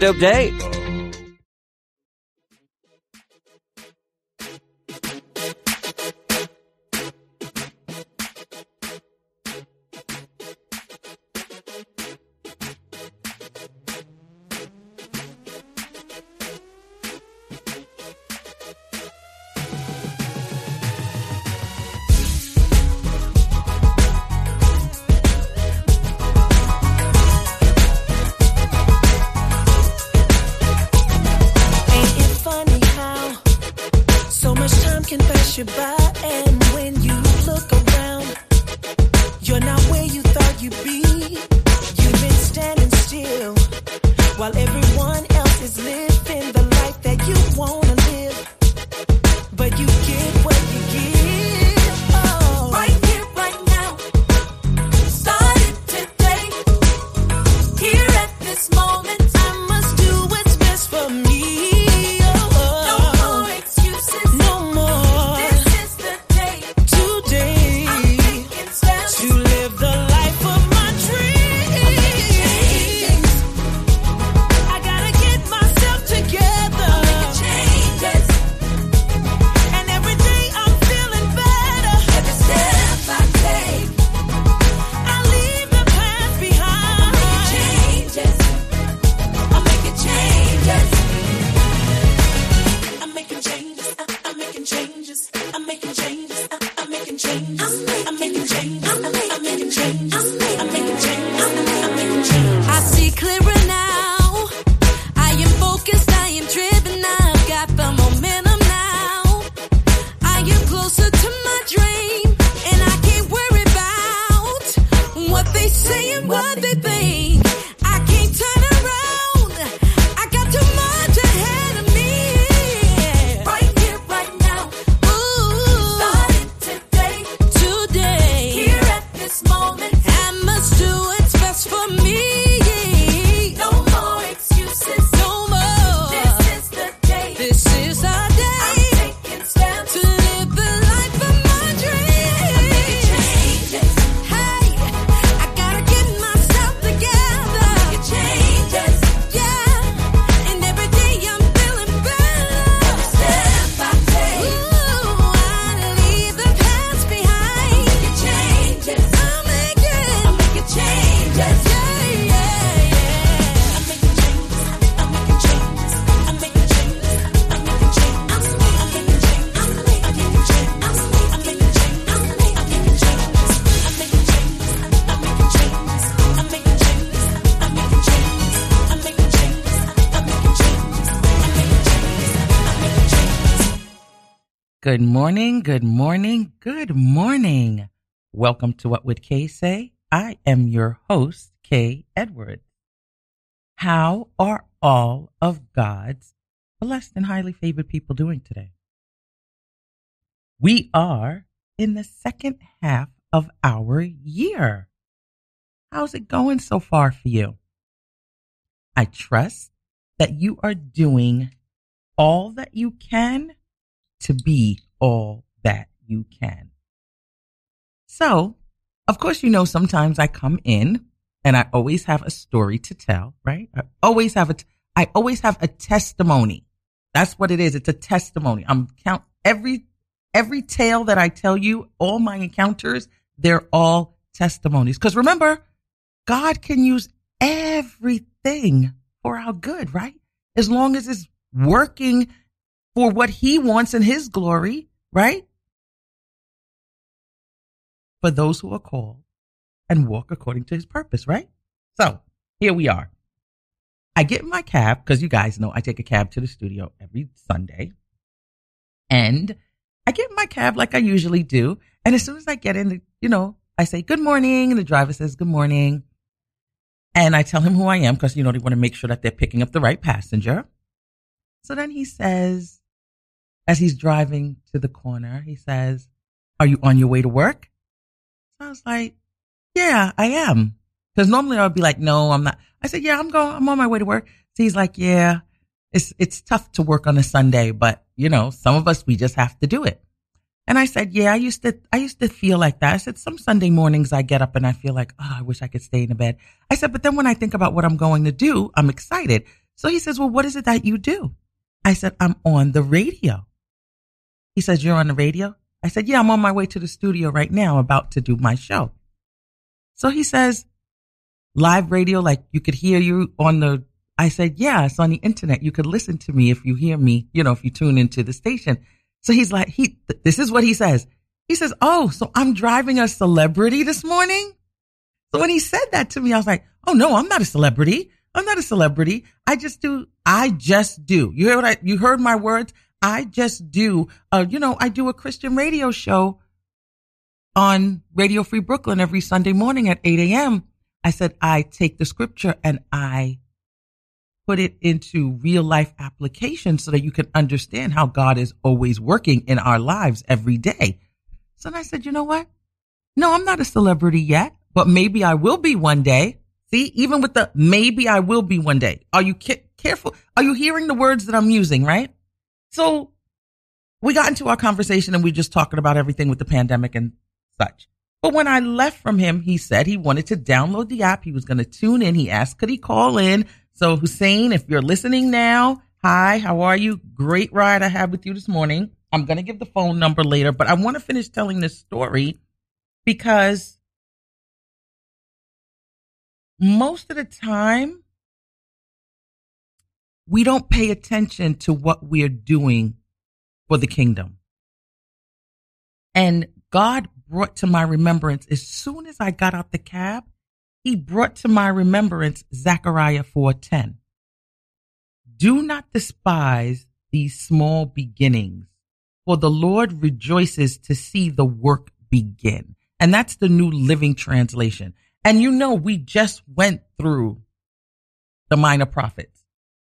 update. Closer to my Good morning, good morning, good morning. Welcome to What Would Kay Say? I am your host, Kay Edwards. How are all of God's blessed and highly favored people doing today? We are in the second half of our year. How's it going so far for you? I trust that you are doing all that you can to be all that you can. So, of course, you know, sometimes I come in and I always have a story to tell, right? I always have a, t- I always have a testimony. That's what it is. It's a testimony. I'm count every, every tale that I tell you, all my encounters, they're all testimonies. Cause remember, God can use everything for our good, right? As long as it's working for what he wants in his glory, right? For those who are called and walk according to his purpose, right? So here we are. I get in my cab because you guys know I take a cab to the studio every Sunday. And I get in my cab like I usually do. And as soon as I get in, you know, I say good morning and the driver says good morning. And I tell him who I am because, you know, they want to make sure that they're picking up the right passenger. So then he says, as he's driving to the corner, he says, Are you on your way to work? So I was like, Yeah, I am. Because normally I would be like, No, I'm not. I said, Yeah, I'm going, I'm on my way to work. So he's like, Yeah, it's, it's tough to work on a Sunday, but you know, some of us, we just have to do it. And I said, yeah, I used to, I used to feel like that. I said, some Sunday mornings I get up and I feel like, oh, I wish I could stay in the bed. I said, but then when I think about what I'm going to do, I'm excited. So he says, Well, what is it that you do? I said, I'm on the radio. He says, You're on the radio? I said, Yeah, I'm on my way to the studio right now, about to do my show. So he says, Live radio, like you could hear you on the. I said, Yeah, it's on the internet. You could listen to me if you hear me, you know, if you tune into the station. So he's like, he, this is what he says. He says, Oh, so I'm driving a celebrity this morning? So when he said that to me, I was like, Oh no, I'm not a celebrity. I'm not a celebrity. I just do, I just do. You heard what I, you heard my words? I just do, uh, you know, I do a Christian radio show on Radio Free Brooklyn every Sunday morning at 8 a.m. I said, I take the scripture and I put it into real life application so that you can understand how God is always working in our lives every day. So I said, you know what? No, I'm not a celebrity yet, but maybe I will be one day. See, even with the maybe I will be one day. Are you ca- careful? Are you hearing the words that I'm using, right? So we got into our conversation and we just talking about everything with the pandemic and such. But when I left from him, he said he wanted to download the app. He was going to tune in. He asked, could he call in? So Hussein, if you're listening now, hi, how are you? Great ride I had with you this morning. I'm going to give the phone number later, but I want to finish telling this story because most of the time we don't pay attention to what we're doing for the kingdom. And God brought to my remembrance as soon as I got out the cab, he brought to my remembrance Zechariah 4:10. Do not despise these small beginnings, for the Lord rejoices to see the work begin. And that's the new living translation. And you know, we just went through the minor prophets.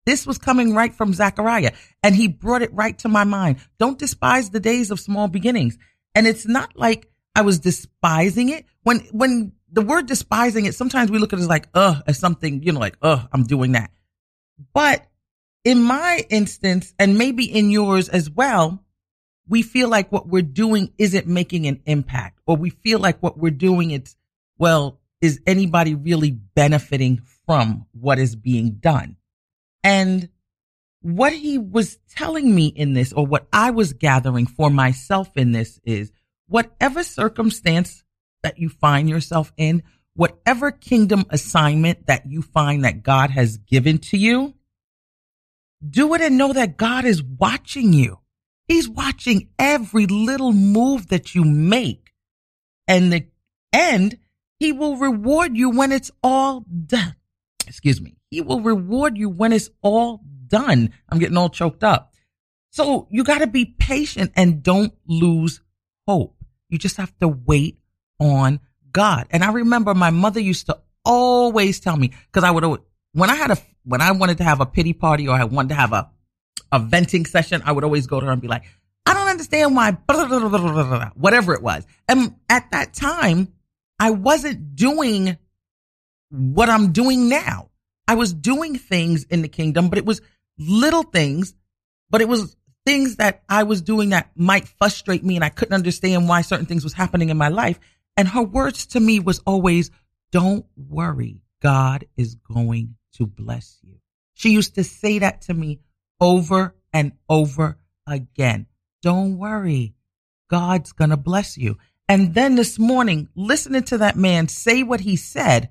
This was coming right from Zechariah and he brought it right to my mind. Don't despise the days of small beginnings. And it's not like I was despising it. When, when the word despising it, sometimes we look at it as like, uh, as something, you know, like, uh, I'm doing that. But in my instance, and maybe in yours as well, we feel like what we're doing isn't making an impact, or we feel like what we're doing, it's, well, is anybody really benefiting from what is being done? And what he was telling me in this, or what I was gathering for myself in this is whatever circumstance that you find yourself in, whatever kingdom assignment that you find that God has given to you, do it and know that God is watching you. He's watching every little move that you make. And the end, he will reward you when it's all done. Excuse me. He will reward you when it's all done. I'm getting all choked up. So you got to be patient and don't lose hope. You just have to wait on God. And I remember my mother used to always tell me, cause I would when I had a, when I wanted to have a pity party or I wanted to have a, a venting session, I would always go to her and be like, I don't understand why, whatever it was. And at that time, I wasn't doing what I'm doing now. I was doing things in the kingdom, but it was little things, but it was things that I was doing that might frustrate me and I couldn't understand why certain things was happening in my life. And her words to me was always, don't worry. God is going to bless you. She used to say that to me over and over again. Don't worry. God's going to bless you. And then this morning, listening to that man say what he said,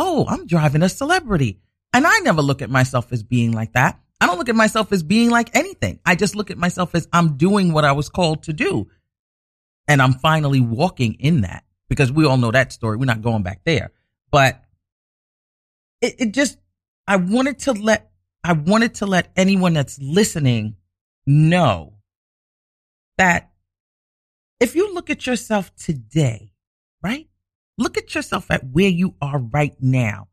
oh, I'm driving a celebrity. And I never look at myself as being like that. I don't look at myself as being like anything. I just look at myself as I'm doing what I was called to do. And I'm finally walking in that because we all know that story. We're not going back there, but it, it just, I wanted to let, I wanted to let anyone that's listening know that if you look at yourself today, right? Look at yourself at where you are right now.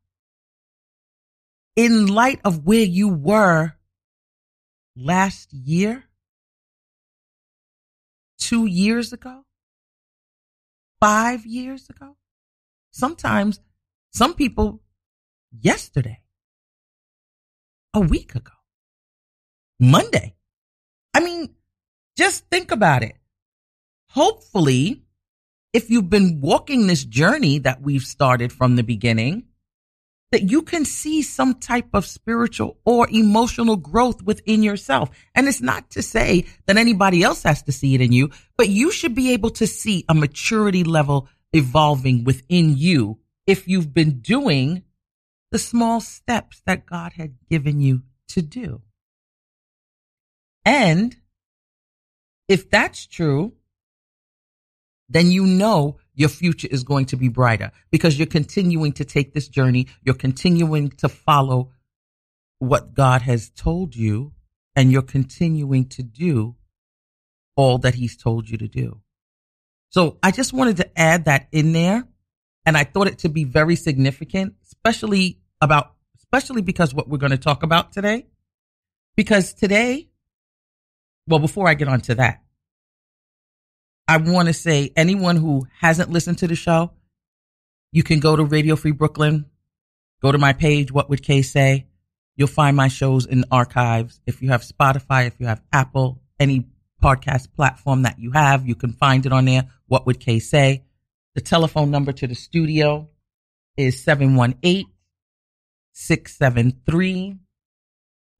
In light of where you were last year, two years ago, five years ago, sometimes some people yesterday, a week ago, Monday. I mean, just think about it. Hopefully, if you've been walking this journey that we've started from the beginning, that you can see some type of spiritual or emotional growth within yourself. And it's not to say that anybody else has to see it in you, but you should be able to see a maturity level evolving within you if you've been doing the small steps that God had given you to do. And if that's true, then you know your future is going to be brighter because you're continuing to take this journey. You're continuing to follow what God has told you and you're continuing to do all that he's told you to do. So I just wanted to add that in there. And I thought it to be very significant, especially about, especially because what we're going to talk about today. Because today, well, before I get on to that, I want to say anyone who hasn't listened to the show, you can go to Radio Free Brooklyn, go to my page, What Would Kay Say? You'll find my shows in archives. If you have Spotify, if you have Apple, any podcast platform that you have, you can find it on there. What Would Kay Say? The telephone number to the studio is 718 673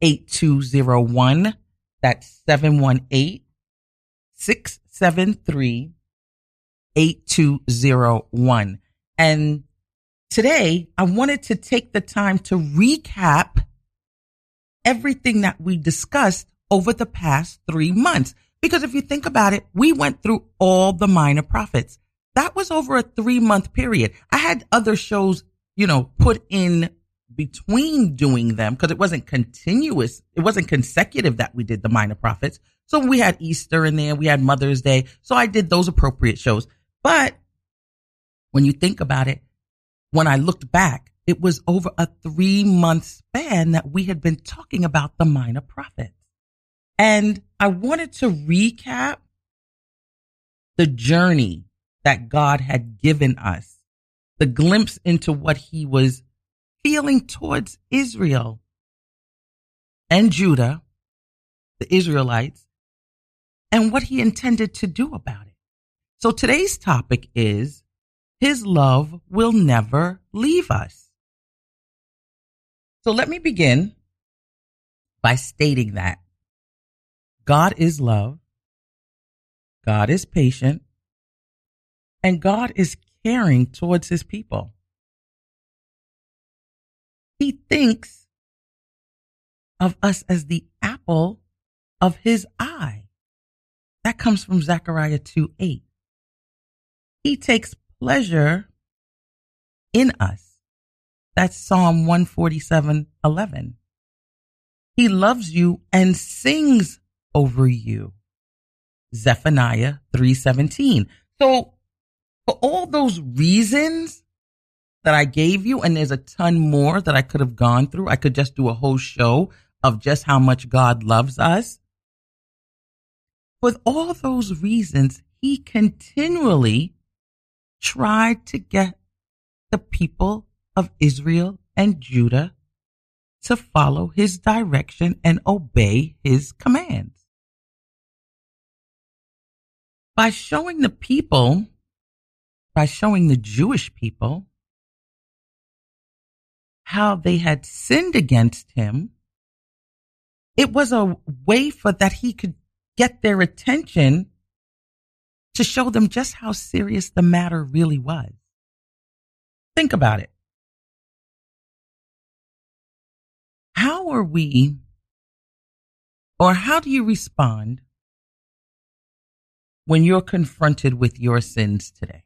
8201. That's 718 673 8201. And today I wanted to take the time to recap everything that we discussed over the past three months. Because if you think about it, we went through all the minor prophets. That was over a three month period. I had other shows, you know, put in between doing them because it wasn't continuous. It wasn't consecutive that we did the minor prophets. So we had Easter in there. We had Mother's Day. So I did those appropriate shows. But when you think about it, when I looked back, it was over a three month span that we had been talking about the minor prophets. And I wanted to recap the journey that God had given us, the glimpse into what he was feeling towards Israel and Judah, the Israelites, and what he intended to do about it. So today's topic is his love will never leave us. So let me begin by stating that God is love, God is patient, and God is caring towards his people. He thinks of us as the apple of his eye. That comes from Zechariah 2 8. He takes pleasure in us. That's Psalm 147 11. He loves you and sings over you. Zephaniah 3:17. So for all those reasons that I gave you and there's a ton more that I could have gone through, I could just do a whole show of just how much God loves us. With all those reasons, he continually tried to get the people of Israel and Judah to follow his direction and obey his commands. By showing the people, by showing the Jewish people how they had sinned against him, it was a way for that he could get their attention to show them just how serious the matter really was. Think about it. How are we, or how do you respond when you're confronted with your sins today?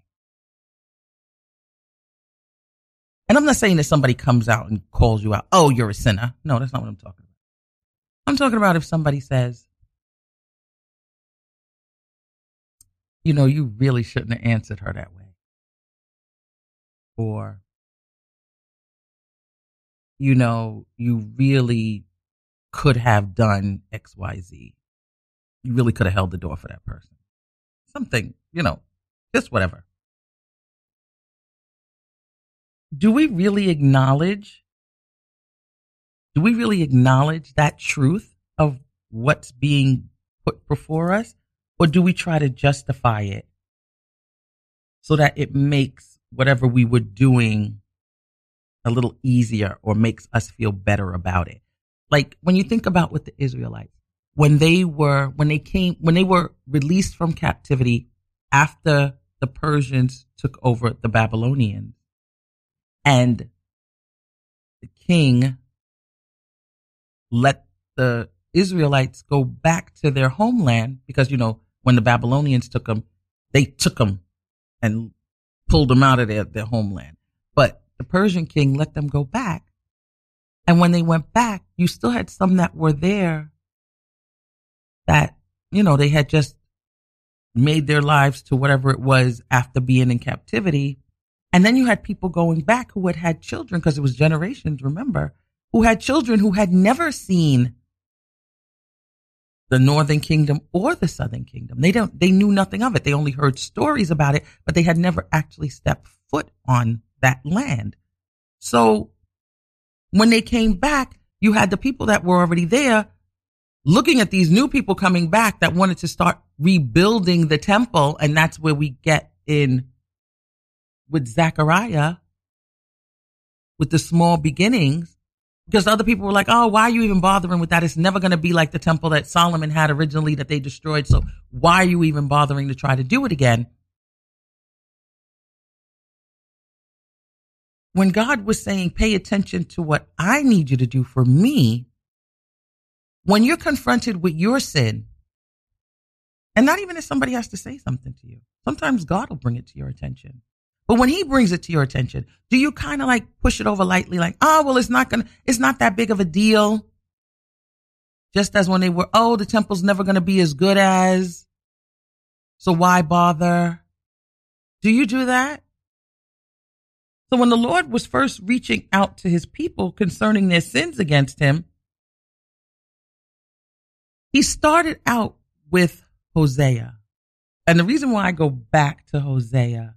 And I'm not saying that somebody comes out and calls you out, oh, you're a sinner. No, that's not what I'm talking about. I'm talking about if somebody says, you know, you really shouldn't have answered her that way. Or, you know, you really could have done XYZ. You really could have held the door for that person. Something, you know, just whatever. Do we really acknowledge? Do we really acknowledge that truth of what's being put before us? Or do we try to justify it so that it makes whatever we were doing a little easier or makes us feel better about it. Like when you think about what the Israelites, when they were, when they came, when they were released from captivity after the Persians took over the Babylonians and the king let the Israelites go back to their homeland because, you know, when the Babylonians took them, they took them and pulled them out of their, their homeland. But the Persian king let them go back. And when they went back, you still had some that were there that, you know, they had just made their lives to whatever it was after being in captivity. And then you had people going back who had had children because it was generations, remember, who had children who had never seen the northern kingdom or the southern kingdom. They don't, they knew nothing of it. They only heard stories about it, but they had never actually stepped foot on that land. So when they came back, you had the people that were already there looking at these new people coming back that wanted to start rebuilding the temple. And that's where we get in with Zechariah with the small beginnings because other people were like, oh, why are you even bothering with that? It's never going to be like the temple that Solomon had originally that they destroyed. So why are you even bothering to try to do it again? When God was saying, pay attention to what I need you to do for me, when you're confronted with your sin, and not even if somebody has to say something to you, sometimes God will bring it to your attention. But when he brings it to your attention, do you kind of like push it over lightly, like, oh, well, it's not gonna, it's not that big of a deal. Just as when they were, oh, the temple's never gonna be as good as. So why bother? Do you do that? So when the Lord was first reaching out to his people concerning their sins against him, he started out with Hosea. And the reason why I go back to Hosea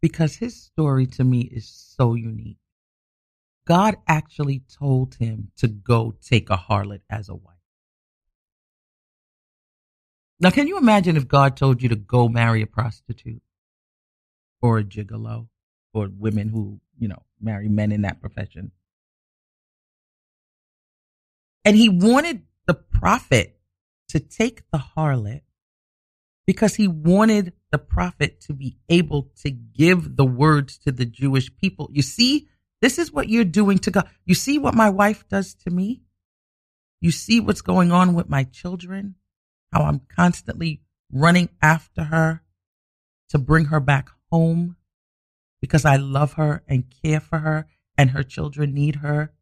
because his story to me is so unique. God actually told him to go take a harlot as a wife. Now, can you imagine if God told you to go marry a prostitute or a gigolo or women who, you know, marry men in that profession? And he wanted the prophet to take the harlot because he wanted the prophet to be able to give the words to the Jewish people. You see, this is what you're doing to God. You see what my wife does to me? You see what's going on with my children? How I'm constantly running after her to bring her back home because I love her and care for her and her children need her.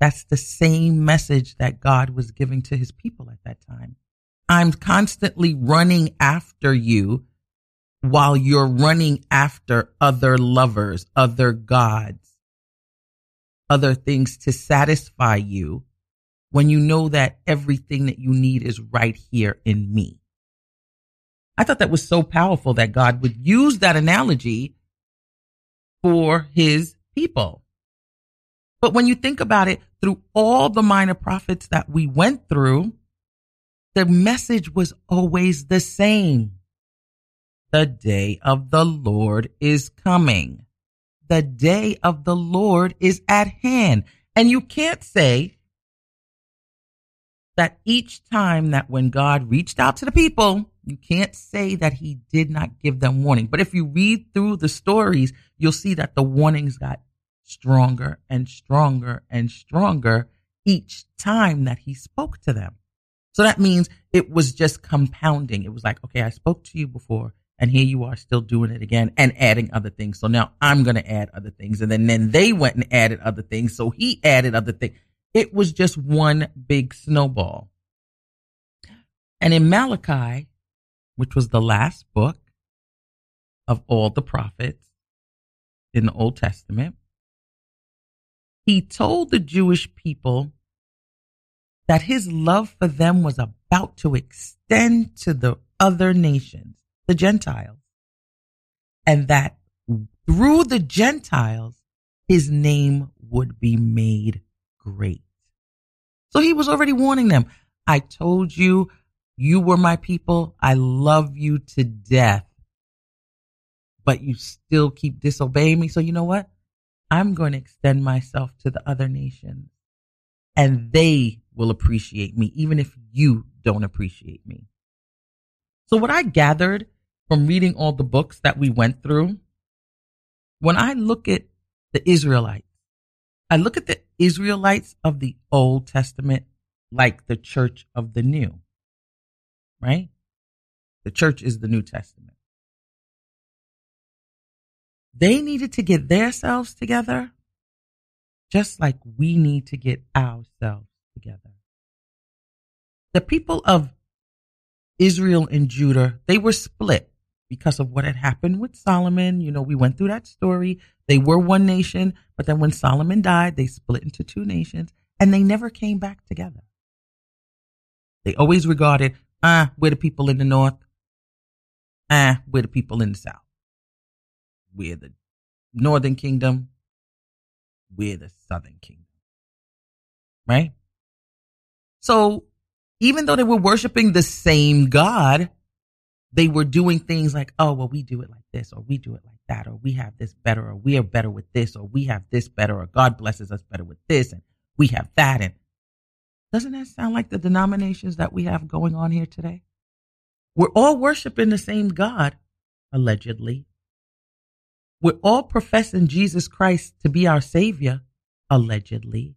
That's the same message that God was giving to his people at that time. I'm constantly running after you while you're running after other lovers, other gods, other things to satisfy you when you know that everything that you need is right here in me. I thought that was so powerful that God would use that analogy for his people. But when you think about it, through all the minor prophets that we went through, the message was always the same. The day of the Lord is coming. The day of the Lord is at hand. And you can't say that each time that when God reached out to the people, you can't say that he did not give them warning. But if you read through the stories, you'll see that the warnings got stronger and stronger and stronger each time that he spoke to them. So that means it was just compounding. It was like, okay, I spoke to you before and here you are still doing it again and adding other things. So now I'm going to add other things. And then, then they went and added other things. So he added other things. It was just one big snowball. And in Malachi, which was the last book of all the prophets in the Old Testament, he told the Jewish people that his love for them was about to extend to the other nations, the Gentiles, and that through the Gentiles, his name would be made great. So he was already warning them. I told you, you were my people. I love you to death, but you still keep disobeying me. So you know what? I'm going to extend myself to the other nations and they will appreciate me, even if you don't appreciate me. So what I gathered from reading all the books that we went through, when I look at the Israelites, I look at the Israelites of the Old Testament like the church of the New, right? The church is the New Testament. They needed to get themselves together just like we need to get ourselves together. The people of Israel and Judah, they were split because of what had happened with Solomon. You know, we went through that story. They were one nation, but then when Solomon died, they split into two nations and they never came back together. They always regarded, ah, we're the people in the north. Ah, we're the people in the south. We're the northern kingdom. We're the southern kingdom. Right? So even though they were worshiping the same God, they were doing things like, oh, well, we do it like this, or we do it like that, or we have this better, or we are better with this, or we have this better, or God blesses us better with this, and we have that. And doesn't that sound like the denominations that we have going on here today? We're all worshiping the same God, allegedly. We're all professing Jesus Christ to be our Savior, allegedly.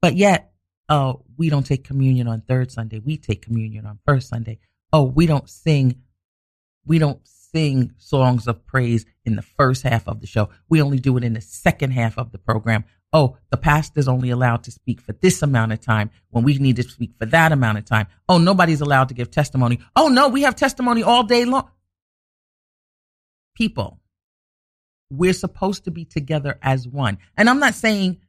But yet, oh, we don't take communion on third Sunday. We take communion on first Sunday. Oh, we don't sing, we don't sing songs of praise in the first half of the show. We only do it in the second half of the program. Oh, the pastor's only allowed to speak for this amount of time when we need to speak for that amount of time. Oh, nobody's allowed to give testimony. Oh, no, we have testimony all day long. People, we're supposed to be together as one. And I'm not saying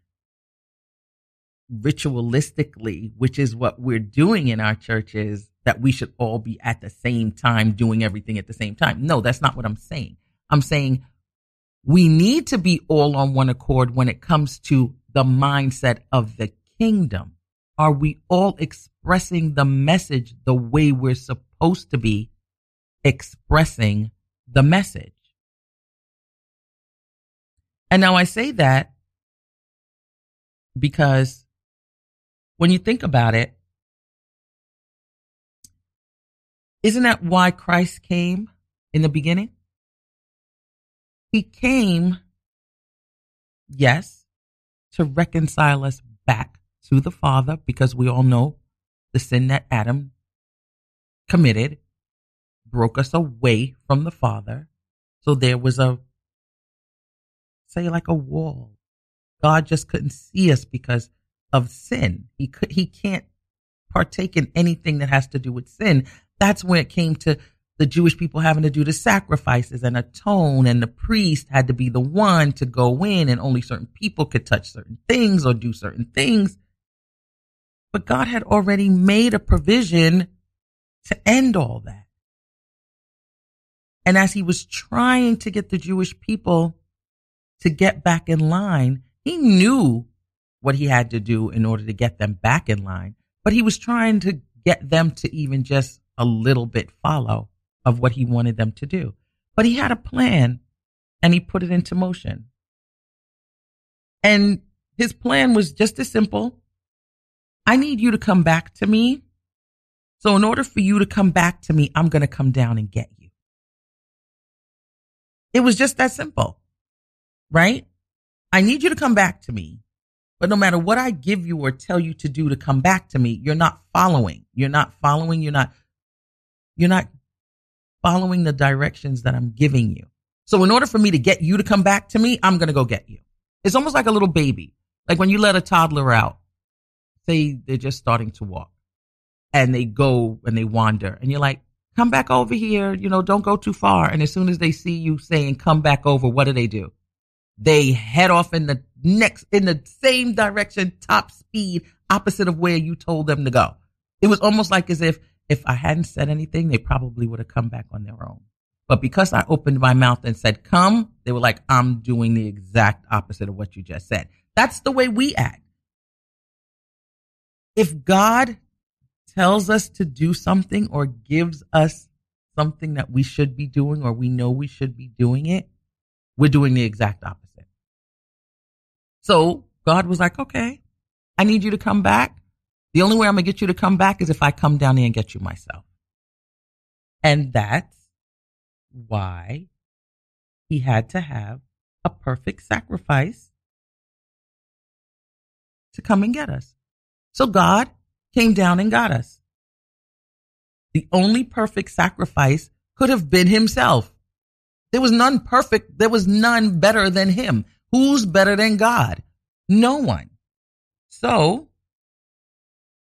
ritualistically, which is what we're doing in our churches, that we should all be at the same time doing everything at the same time. No, that's not what I'm saying. I'm saying we need to be all on one accord when it comes to the mindset of the kingdom. Are we all expressing the message the way we're supposed to be expressing the message? And now I say that because when you think about it, isn't that why Christ came in the beginning? He came, yes, to reconcile us back to the Father because we all know the sin that Adam committed broke us away from the Father. So there was a, say, like a wall. God just couldn't see us because of sin. He could, he can't partake in anything that has to do with sin. That's when it came to the Jewish people having to do the sacrifices and atone, and the priest had to be the one to go in, and only certain people could touch certain things or do certain things. But God had already made a provision to end all that. And as he was trying to get the Jewish people to get back in line, he knew what he had to do in order to get them back in line, but he was trying to get them to even just a little bit follow of what he wanted them to do. But he had a plan and he put it into motion. And his plan was just as simple. I need you to come back to me. So in order for you to come back to me, I'm going to come down and get you. It was just that simple, right? I need you to come back to me. But no matter what I give you or tell you to do to come back to me, you're not following. You're not following. You're not, you're not following the directions that I'm giving you. So in order for me to get you to come back to me, I'm going to go get you. It's almost like a little baby. Like when you let a toddler out, say they're just starting to walk and they go and they wander and you're like, come back over here. You know, don't go too far. And as soon as they see you saying, come back over, what do they do? They head off in the next, in the same direction, top speed, opposite of where you told them to go. It was almost like as if, if I hadn't said anything, they probably would have come back on their own. But because I opened my mouth and said, come, they were like, I'm doing the exact opposite of what you just said. That's the way we act. If God tells us to do something or gives us something that we should be doing or we know we should be doing it, we're doing the exact opposite. So God was like, okay, I need you to come back. The only way I'm going to get you to come back is if I come down there and get you myself. And that's why he had to have a perfect sacrifice to come and get us. So God came down and got us. The only perfect sacrifice could have been himself. There was none perfect. There was none better than him. Who's better than God? No one. So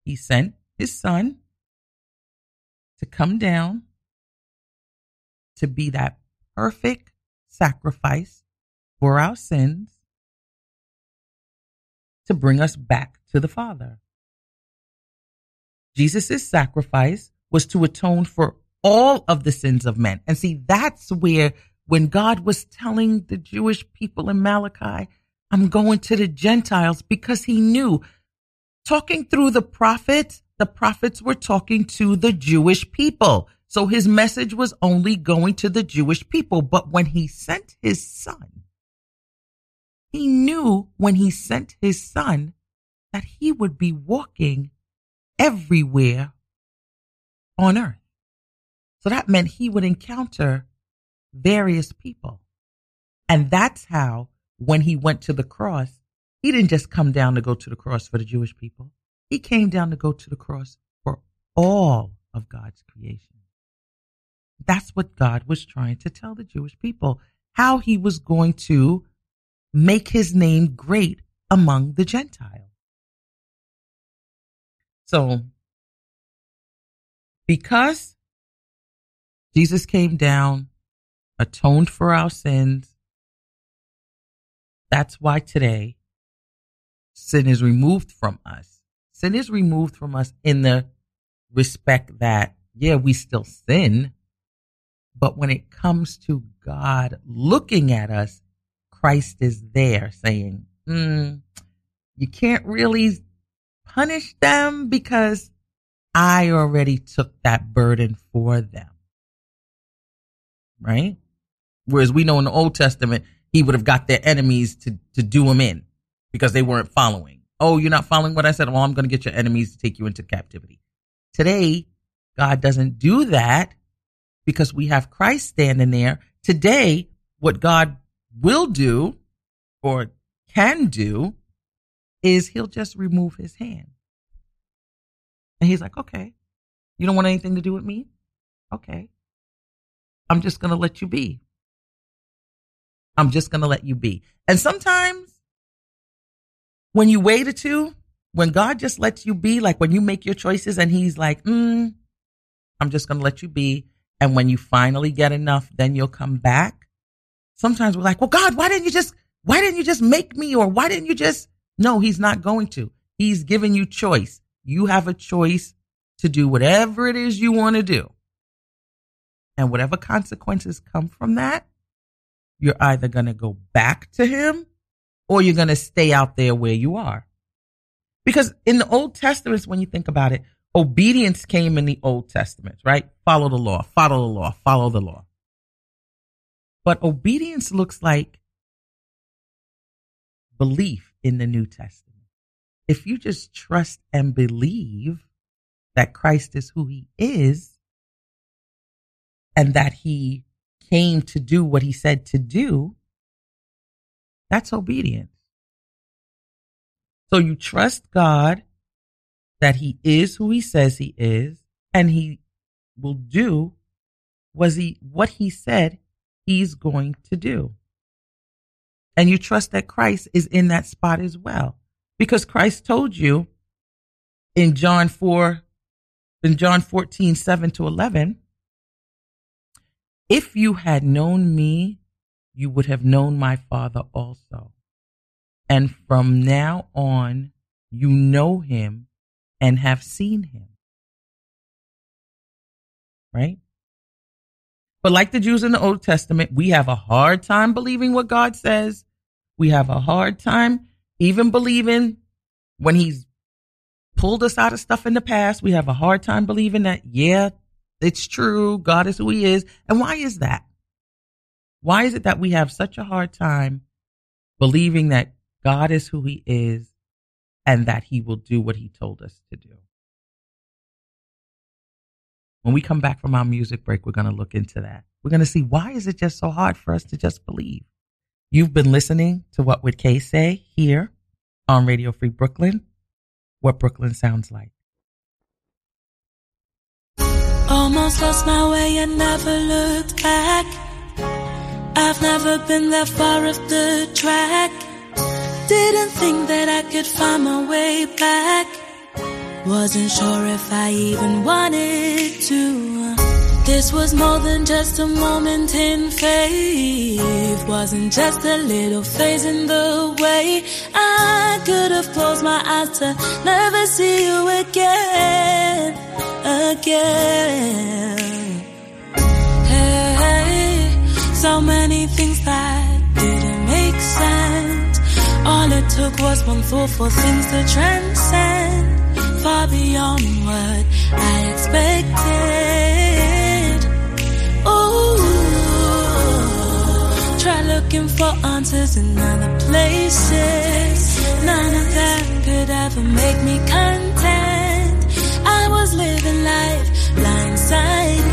he sent his son to come down to be that perfect sacrifice for our sins to bring us back to the Father. Jesus' sacrifice was to atone for all of the sins of men. And see, that's where when God was telling the Jewish people in Malachi, I'm going to the Gentiles because he knew talking through the prophets, the prophets were talking to the Jewish people. So his message was only going to the Jewish people. But when he sent his son, he knew when he sent his son that he would be walking everywhere on earth. So that meant he would encounter various people. And that's how, when he went to the cross, he didn't just come down to go to the cross for the Jewish people. He came down to go to the cross for all of God's creation. That's what God was trying to tell the Jewish people, how he was going to make his name great among the Gentiles. So, because Jesus came down, atoned for our sins, that's why today sin is removed from us. Sin is removed from us in the respect that, yeah, we still sin, but when it comes to God looking at us, Christ is there saying, mm, you can't really punish them because I already took that burden for them. Right? Whereas we know in the Old Testament, he would have got their enemies to, to do them in because they weren't following. Oh, you're not following what I said? Well, I'm going to get your enemies to take you into captivity. Today, God doesn't do that because we have Christ standing there. Today, what God will do or can do is he'll just remove his hand. And he's like, okay, you don't want anything to do with me? Okay. I'm just going to let you be. I'm just going to let you be. And sometimes when you wait a two, when God just lets you be, like when you make your choices and he's like, mm, I'm just going to let you be. And when you finally get enough, then you'll come back. Sometimes we're like, well, God, why didn't you just, why didn't you just make me? Or why didn't you just, no, he's not going to. He's giving you choice. You have a choice to do whatever it is you want to do. And whatever consequences come from that, you're either going to go back to him or you're going to stay out there where you are. Because in the Old Testament, when you think about it, obedience came in the Old Testament, right? Follow the law, follow the law, follow the law. But obedience looks like belief in the New Testament. If you just trust and believe that Christ is who he is and that he came to do what he said to do, that's obedience. So you trust God that he is who he says he is and he will do was he what he said he's going to do. And you trust that Christ is in that spot as well. Because Christ told you in John 4, in John 14, 7 to 11, if you had known me, you would have known my Father also. And from now on, you know him and have seen him. Right? But like the Jews in the Old Testament, we have a hard time believing what God says. We have a hard time even believing when he's pulled us out of stuff in the past. We have a hard time believing that, yeah, it's true. God is who he is. And why is that? Why is it that we have such a hard time believing that God is who he is and that he will do what he told us to do. When we come back from our music break, we're going to look into that. We're going to see why is it just so hard for us to just believe? You've been listening to What Would Kay Say here on Radio Free Brooklyn, what Brooklyn sounds like. Almost lost my way and never looked back. I've never been that far off the track. Didn't think that I could find my way back. Wasn't sure if I even wanted to. This was more than just a moment in faith. Wasn't just a little phase in the way. I could have closed my eyes to never see you again. Again. Hey, so many things that didn't make sense. All it took was one thought for things to transcend far beyond what I expected. Looking for answers in other places. None of that could ever make me content. I was living life blindsided.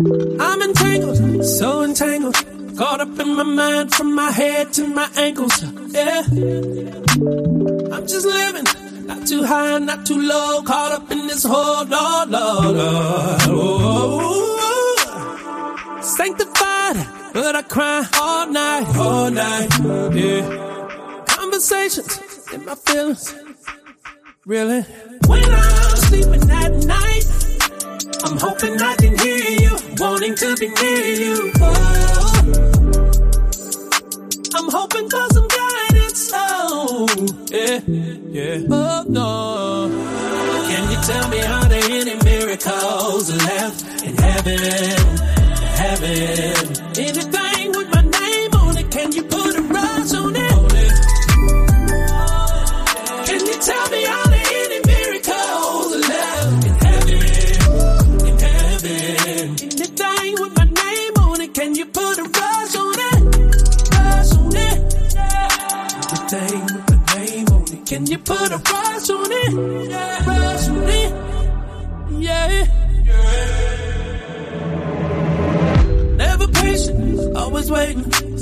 I'm entangled, so entangled. Caught up in my mind from my head to my ankles. Yeah. I'm just living, not too high, not too low. Caught up in this whole Lord, Lord, Lord. Oh, sanctified, but I cry all night, all night. Yeah. Conversations in my feelings. Really? When I'm sleeping at night. I'm hoping I can hear you, wanting to be near you. Oh, I'm hoping for some guidance. Oh, yeah, yeah. Oh, no. Can you tell me how there any miracles left in heaven? Heaven. Anything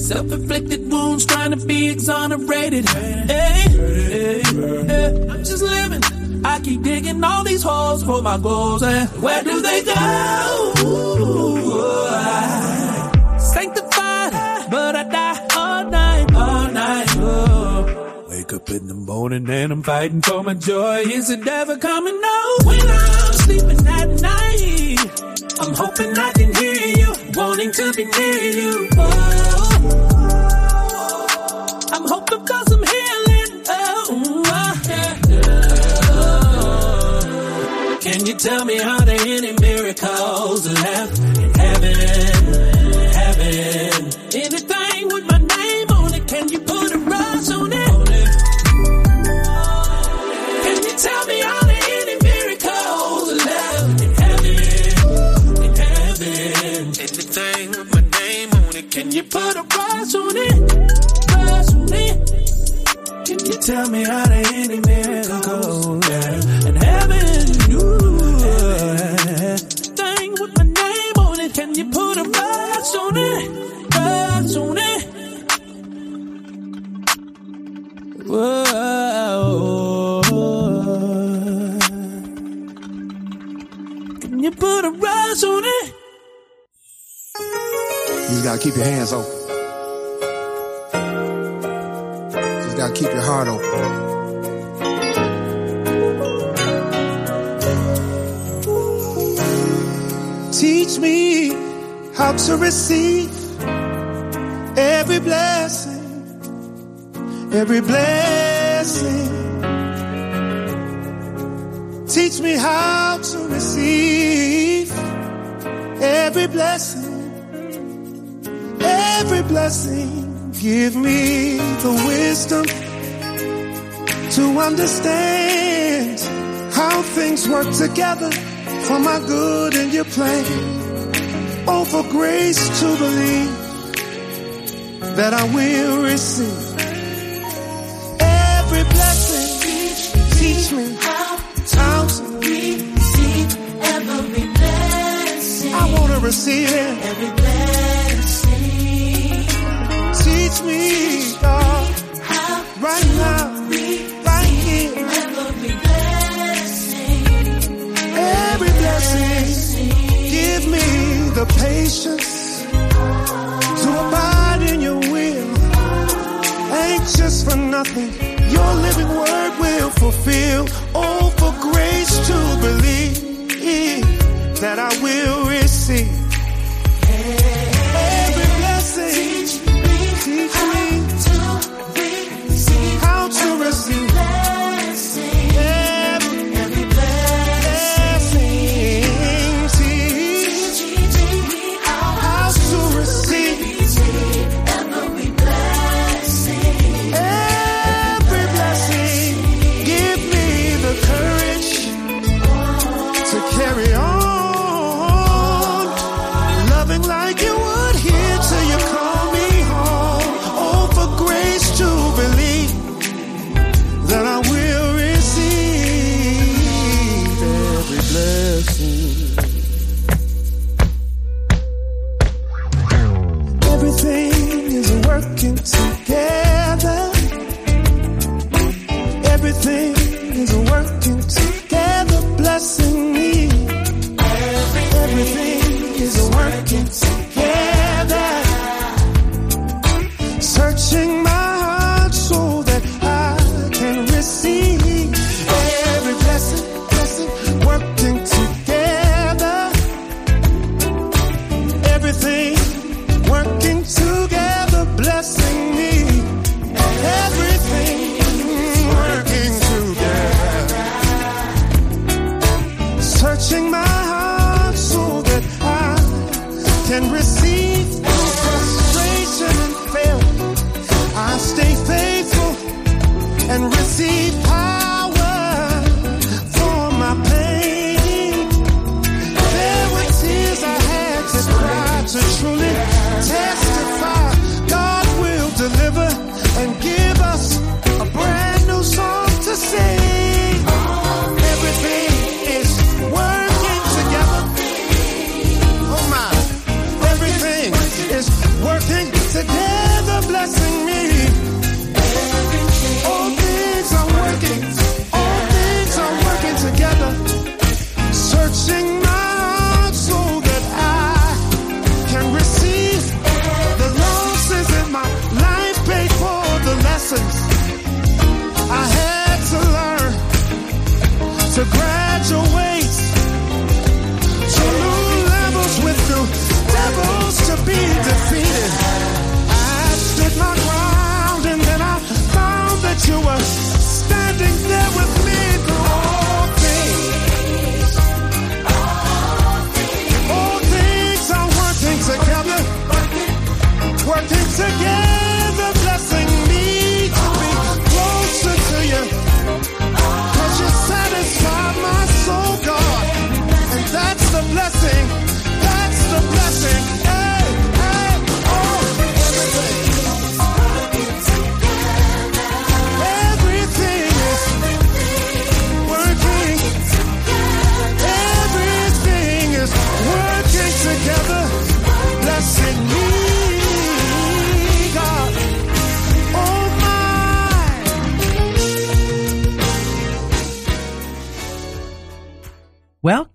waiting. Self-inflicted wounds trying to be exonerated. Hey, hey, hey. I'm just living. I keep digging all these holes for my goals, and where do they go? Sanctified, but I die all night, all night. Oh. Wake up in the morning and I'm fighting for my joy. Is it ever coming? No. When I'm sleeping at night, I'm hoping I can hear you, wanting to be near you. Oh. I'm hoping for some healing. Oh. Can you tell me how there any miracles left your hands open. Just gotta keep your heart open. Teach me how to receive every blessing, every blessing. Teach me how to receive every blessing, blessing. Give me the wisdom to understand how things work together for my good and your plan. Oh, for grace to believe that I will receive every blessing. Teach me How how to receive every blessing. I want to receive it. Every blessing. Patience to abide in your will. Anxious for nothing, your living word will fulfill. Oh, for grace to believe that I will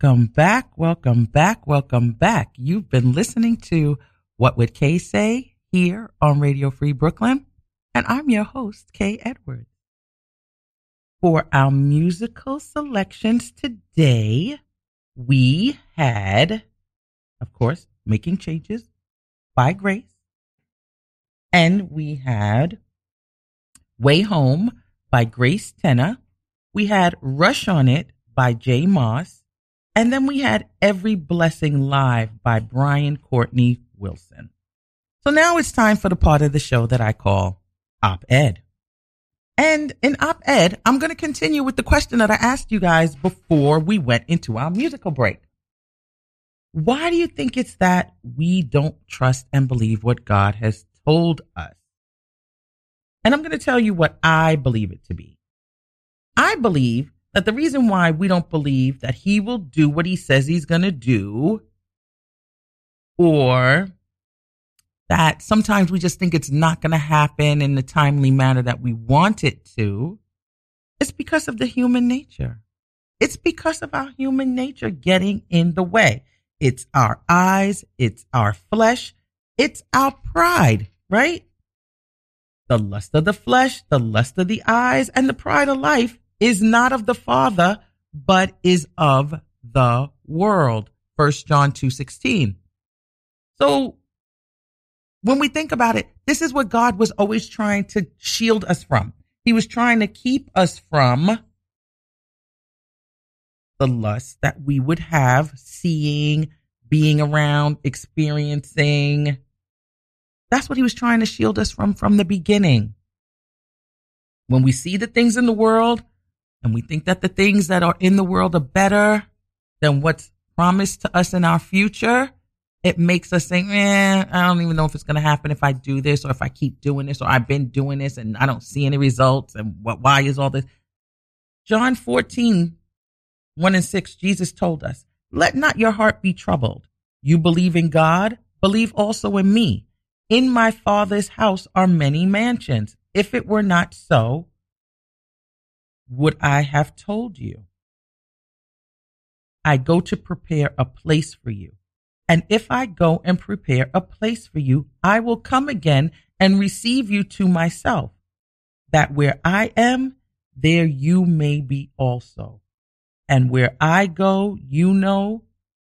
Welcome back, welcome back, welcome back. You've been listening to What Would Kay Say here on Radio Free Brooklyn, and I'm your host, Kay Edwards. For our musical selections today, we had, of course, Making Changes by Grace, and we had Way Home by Grace Tenna. We had Rush on It by Jay Moss. And then we had Every Blessing Live by Brian Courtney Wilson. So now it's time for the part of the show that I call Op Ed. And in Op Ed, I'm going to continue with the question that I asked you guys before we went into our musical break. Why do you think it's that we don't trust and believe what God has told us? And I'm going to tell you what I believe it to be. I believe that the reason why we don't believe that he will do what he says he's going to do, or that sometimes we just think it's not going to happen in the timely manner that we want it to, it's because of the human nature. It's because of our human nature getting in the way. It's our eyes, it's our flesh, it's our pride, right? The lust of the flesh, the lust of the eyes, and the pride of life is not of the Father, but is of the world. First John 2:16. So when we think about it, this is what God was always trying to shield us from. He was trying to keep us from the lust that we would have seeing, being around, experiencing. That's what he was trying to shield us from from the beginning. When we see the things in the world and we think that the things that are in the world are better than what's promised to us in our future, it makes us think, eh, I don't even know if it's going to happen if I do this or if I keep doing this or I've been doing this and I don't see any results and what, why is all this? John 14, 1 and 6, Jesus told us, let not your heart be troubled. You believe in God, believe also in me. In my father's house are many mansions. If it were not so, would I have told you? I go to prepare a place for you. And if I go and prepare a place for you, I will come again and receive you to myself, that where I am, there you may be also. And where I go, you know,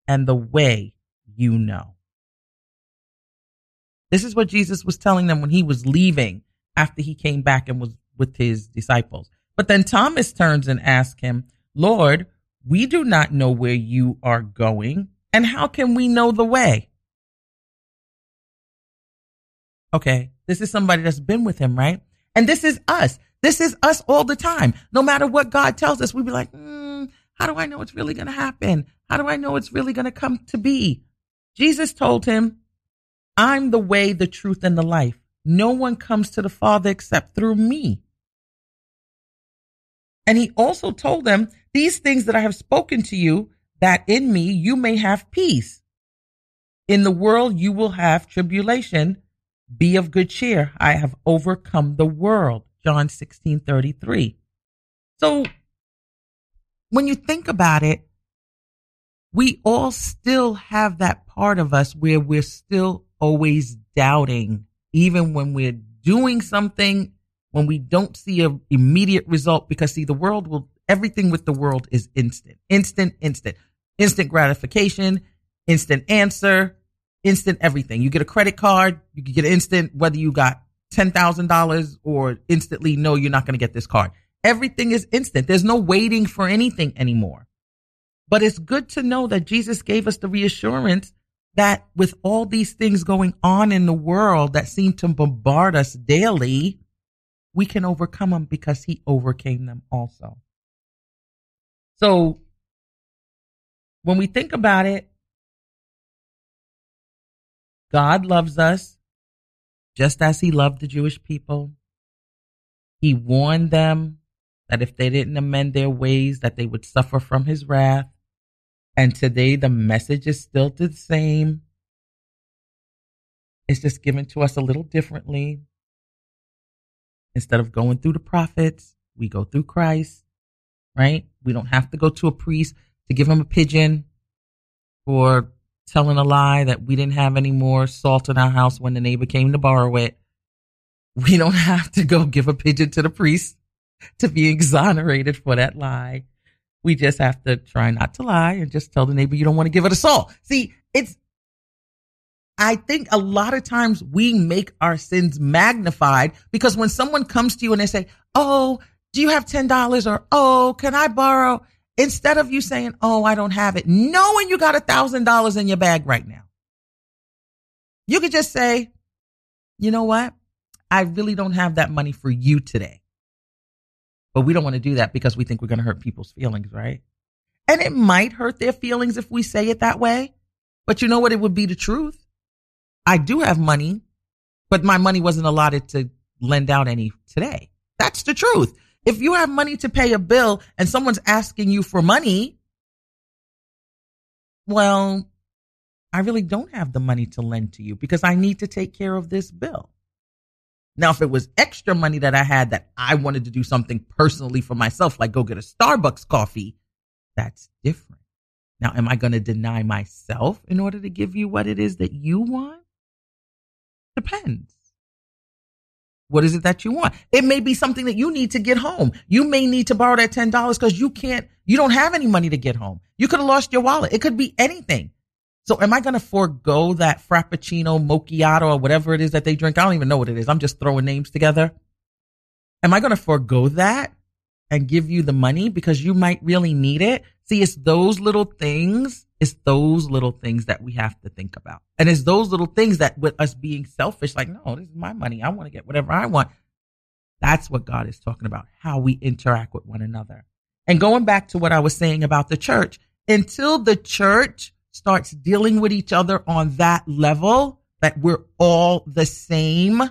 and the way you know. This is what Jesus was telling them when he was leaving after he came back and was with his disciples. But then Thomas turns and asks him, Lord, we do not know where you are going, and how can we know the way? Okay, this is somebody that's been with him, right? And this is us. This is us all the time. No matter what God tells us, we be like, mm, how do I know it's really going to happen? How do I know it's really going to come to be? Jesus told him, I'm the way, the truth, and the life. No one comes to the Father except through me. And he also told them, These things that I have spoken to you, that in me you may have peace. In the world you will have tribulation. Be of good cheer. I have overcome the world. John 16 33. So when you think about it, we all still have that part of us where we're still always doubting, even when we're doing something, when we don't see an immediate result. Because see, the world will, everything with the world is instant, instant, instant, instant gratification, instant answer, instant everything. You get a credit card, you can get instant, whether you got $10,000 or instantly, no, you're not going to get this card. Everything is instant. There's no waiting for anything anymore. But it's good to know that Jesus gave us the reassurance that with all these things going on in the world that seem to bombard us daily, we can overcome them because he overcame them also. So when we think about it, God loves us just as he loved the Jewish people. He warned them that if they didn't amend their ways, that they would suffer from his wrath. And today the message is still the same. It's just given to us a little differently. Instead of going through the prophets, we go through Christ, right? We don't have to go to a priest to give him a pigeon for telling a lie that we didn't have any more salt in our house when the neighbor came to borrow it. We don't have to go give a pigeon to the priest to be exonerated for that lie. We just have to try not to lie and just tell the neighbor you don't want to give it a salt. See, it's, I think a lot of times we make our sins magnified because when someone comes to you and they say, Oh, do you have $10 or, Oh, can I borrow? Instead of you saying, Oh, I don't have it, knowing you got a thousand dollars in your bag right now, you could just say, you know what? I really don't have that money for you today. But we don't want to do that because we think we're going to hurt people's feelings, right? And it might hurt their feelings if we say it that way. But you know what? It would be the truth. I do have money, but my money wasn't allotted to lend out any today. That's the truth. If you have money to pay a bill and someone's asking you for money, well, I really don't have the money to lend to you because I need to take care of this bill. Now, if it was extra money that I had that I wanted to do something personally for myself, like go get a Starbucks coffee, that's different. Now, am I going to deny myself in order to give you what it is that you want? Depends. What is it that you want? It may be something that you need to get home. You may need to borrow that $10 because you can't, you don't have any money to get home. You could have lost your wallet. It could be anything. So am I going to forego that Frappuccino, Macchiato, or whatever it is that they drink? I don't even know what it is. I'm just throwing names together. Am I going to forego that and give you the money because you might really need it? See, it's those little things it's those little things that we have to think about. And it's those little things that with us being selfish, like, no, this is my money. I want to get whatever I want. That's what God is talking about, how we interact with one another. And going back to what I was saying about the church, until the church starts dealing with each other on that level, that we're all the same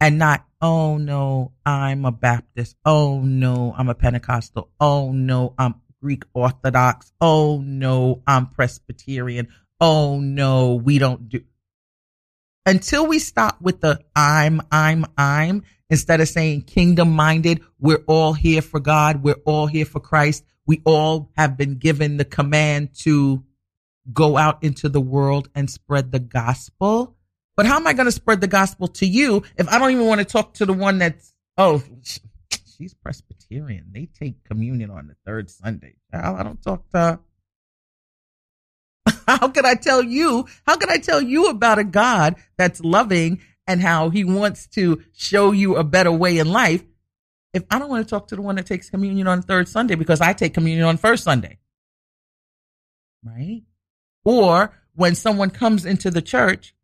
and not, oh no, I'm a Baptist. Oh no, I'm a Pentecostal. Oh no, I'm Greek Orthodox. Oh no, I'm Presbyterian. Oh no, we don't do. Until we stop with the I'm, I'm, I'm, instead of saying kingdom minded, we're all here for God. We're all here for Christ. We all have been given the command to go out into the world and spread the gospel. But how am I going to spread the gospel to you if I don't even want to talk to the one that's, oh, she's Presbyterian. They take communion on the third Sunday. I don't talk to her. How could I tell you? How could I tell you about a God that's loving and how he wants to show you a better way in life if I don't want to talk to the one that takes communion on third Sunday because I take communion on first Sunday? Right? Or when someone comes into the church,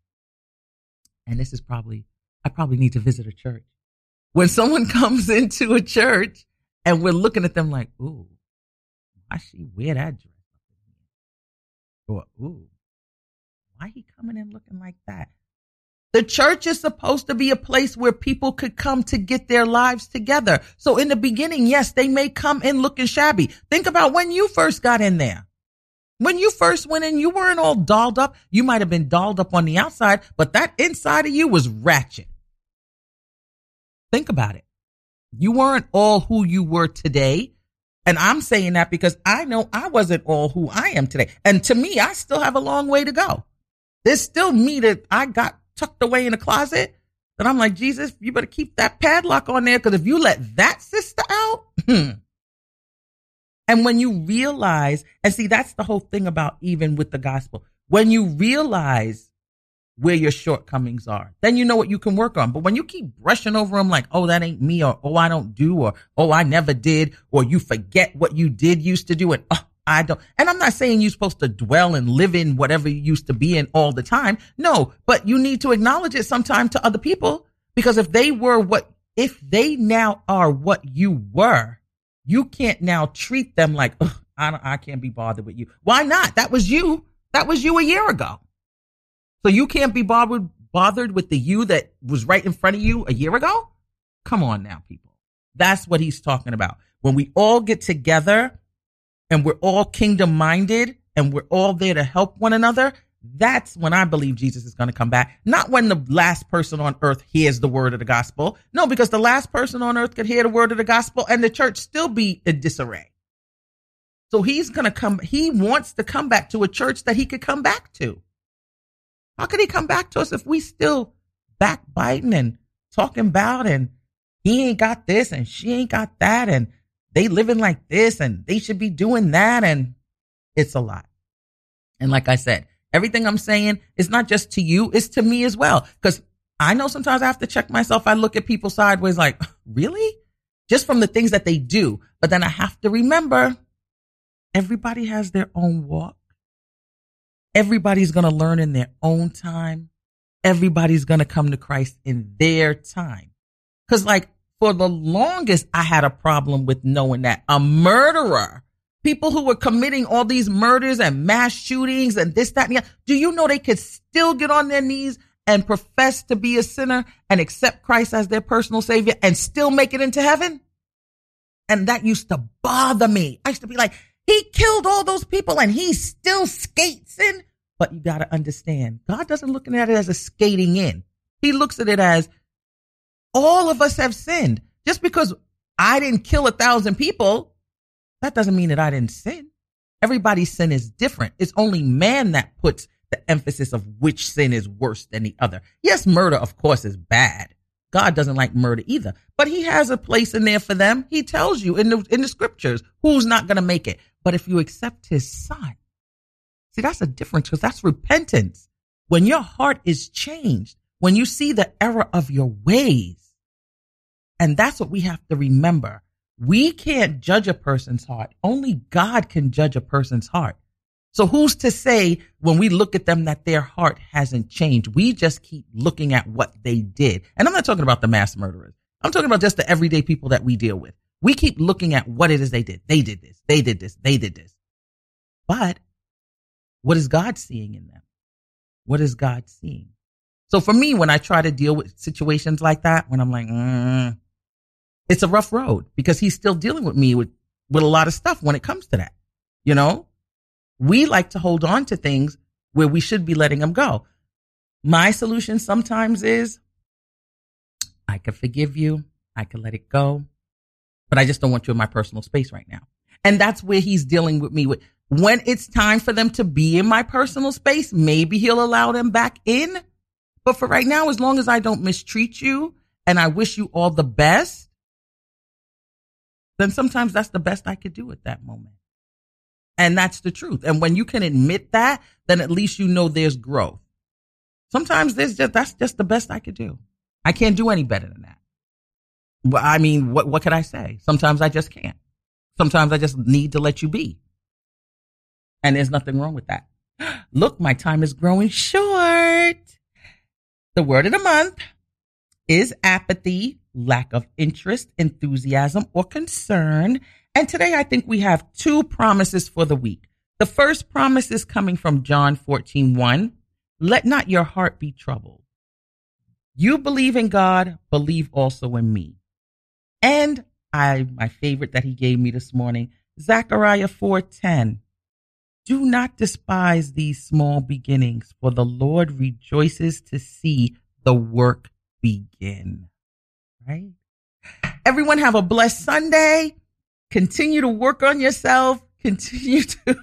and this is probably, I probably need to visit a church. When someone comes into a church and we're looking at them like, ooh, why she wear that dress? Or, ooh, why he coming in looking like that? The church is supposed to be a place where people could come to get their lives together. So in the beginning, yes, they may come in looking shabby. Think about when you first got in there. When you first went in, you weren't all dolled up. You might have been dolled up on the outside, but that inside of you was ratchet. Think about it. You weren't all who you were today. And I'm saying that because I know I wasn't all who I am today. And to me, I still have a long way to go. There's still me that I got tucked away in a closet that I'm like, Jesus, you better keep that padlock on there because if you let that sister out, hmm. and when you realize, and see, that's the whole thing about even with the gospel. When you realize where your shortcomings are, then you know what you can work on. But when you keep brushing over them like, oh, that ain't me, or oh, I don't do, or oh, I never did, or you forget what you did used to do, and oh, I don't, and I'm not saying you're supposed to dwell and live in whatever you used to be in all the time. No, but you need to acknowledge it sometime to other people because if they were what, if they now are what you were, you can't now treat them like, I, I can't be bothered with you. Why not? That was you. That was you a year ago. So you can't be bothered, bothered with the you that was right in front of you a year ago? Come on now, people. That's what he's talking about. When we all get together and we're all kingdom minded and we're all there to help one another, that's when I believe Jesus is going to come back. Not when the last person on earth hears the word of the gospel. No, because the last person on earth could hear the word of the gospel and the church still be in disarray. So he's going to come, he wants to come back to a church that he could come back to. How could he come back to us if we still backbiting and talking about and he ain't got this and she ain't got that and they living like this and they should be doing that. And it's a lot. And like I said, everything I'm saying is not just to you, it's to me as well. Cause I know sometimes I have to check myself. I look at people sideways like, really? Just from the things that they do. But then I have to remember everybody has their own walk. Everybody's going to learn in their own time. Everybody's going to come to Christ in their time. Cause like for the longest, I had a problem with knowing that a murderer, people who were committing all these murders and mass shootings and this, that, and that, do you know they could still get on their knees and profess to be a sinner and accept Christ as their personal savior and still make it into heaven? And that used to bother me. I used to be like, he killed all those people and he still skates in. But you got to understand, God doesn't look at it as a skating in. He looks at it as all of us have sinned. Just because I didn't kill a thousand people, that doesn't mean that I didn't sin. Everybody's sin is different. It's only man that puts the emphasis of which sin is worse than the other. Yes, murder, of course, is bad. God doesn't like murder either, but he has a place in there for them. He tells you in the, in the scriptures who's not going to make it. But if you accept his son, see, that's a difference because that's repentance. When your heart is changed, when you see the error of your ways, and that's what we have to remember. We can't judge a person's heart. Only God can judge a person's heart. So who's to say when we look at them that their heart hasn't changed? We just keep looking at what they did. And I'm not talking about the mass murderers. I'm talking about just the everyday people that we deal with. We keep looking at what it is they did. They did this. They did this. They did this. But what is God seeing in them? What is God seeing? So for me, when I try to deal with situations like that, when I'm like, mm, it's a rough road because he's still dealing with me with, with a lot of stuff when it comes to that. You know, we like to hold on to things where we should be letting them go. My solution sometimes is I could forgive you. I could let it go. But I just don't want you in my personal space right now. And that's where he's dealing with me with when it's time for them to be in my personal space, maybe he'll allow them back in. But for right now, as long as I don't mistreat you and I wish you all the best, then sometimes that's the best I could do at that moment. And that's the truth. And when you can admit that, then at least you know there's growth. Sometimes there's just, that's just the best I could do. I can't do any better than that. I mean, what, what could I say? Sometimes I just can't. Sometimes I just need to let you be. And there's nothing wrong with that. Look, my time is growing short. The word of the month is apathy, lack of interest, enthusiasm, or concern. And today I think we have two promises for the week. The first promise is coming from John 14, 1. Let not your heart be troubled. You believe in God, believe also in me. And I, my favorite that he gave me this morning, Zechariah 4:10. Do not despise these small beginnings, for the Lord rejoices to see the work begin. Right? Everyone have a blessed Sunday. Continue to work on yourself. Continue to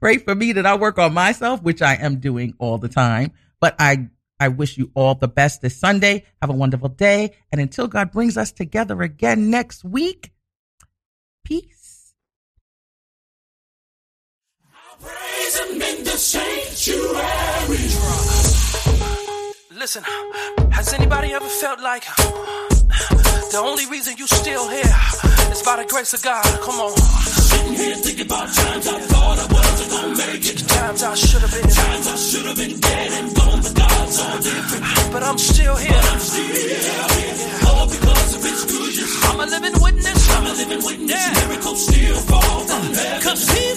pray for me that I work on myself, which I am doing all the time. But I I wish you all the best this Sunday. Have a wonderful day. And until God brings us together again next week, peace. Listen, has anybody ever felt like uh, the only reason you still here is by the grace of God? Come on. Sitting here thinking about times I thought I wasn't gonna make it. Times I should have been, Times I should have been dead and gone, but God's all different. but I'm still here. But I'm still here. All because of His goodness. I'm a living witness. I'm a living witness. Yeah. Miracles still fall from heaven. Cause he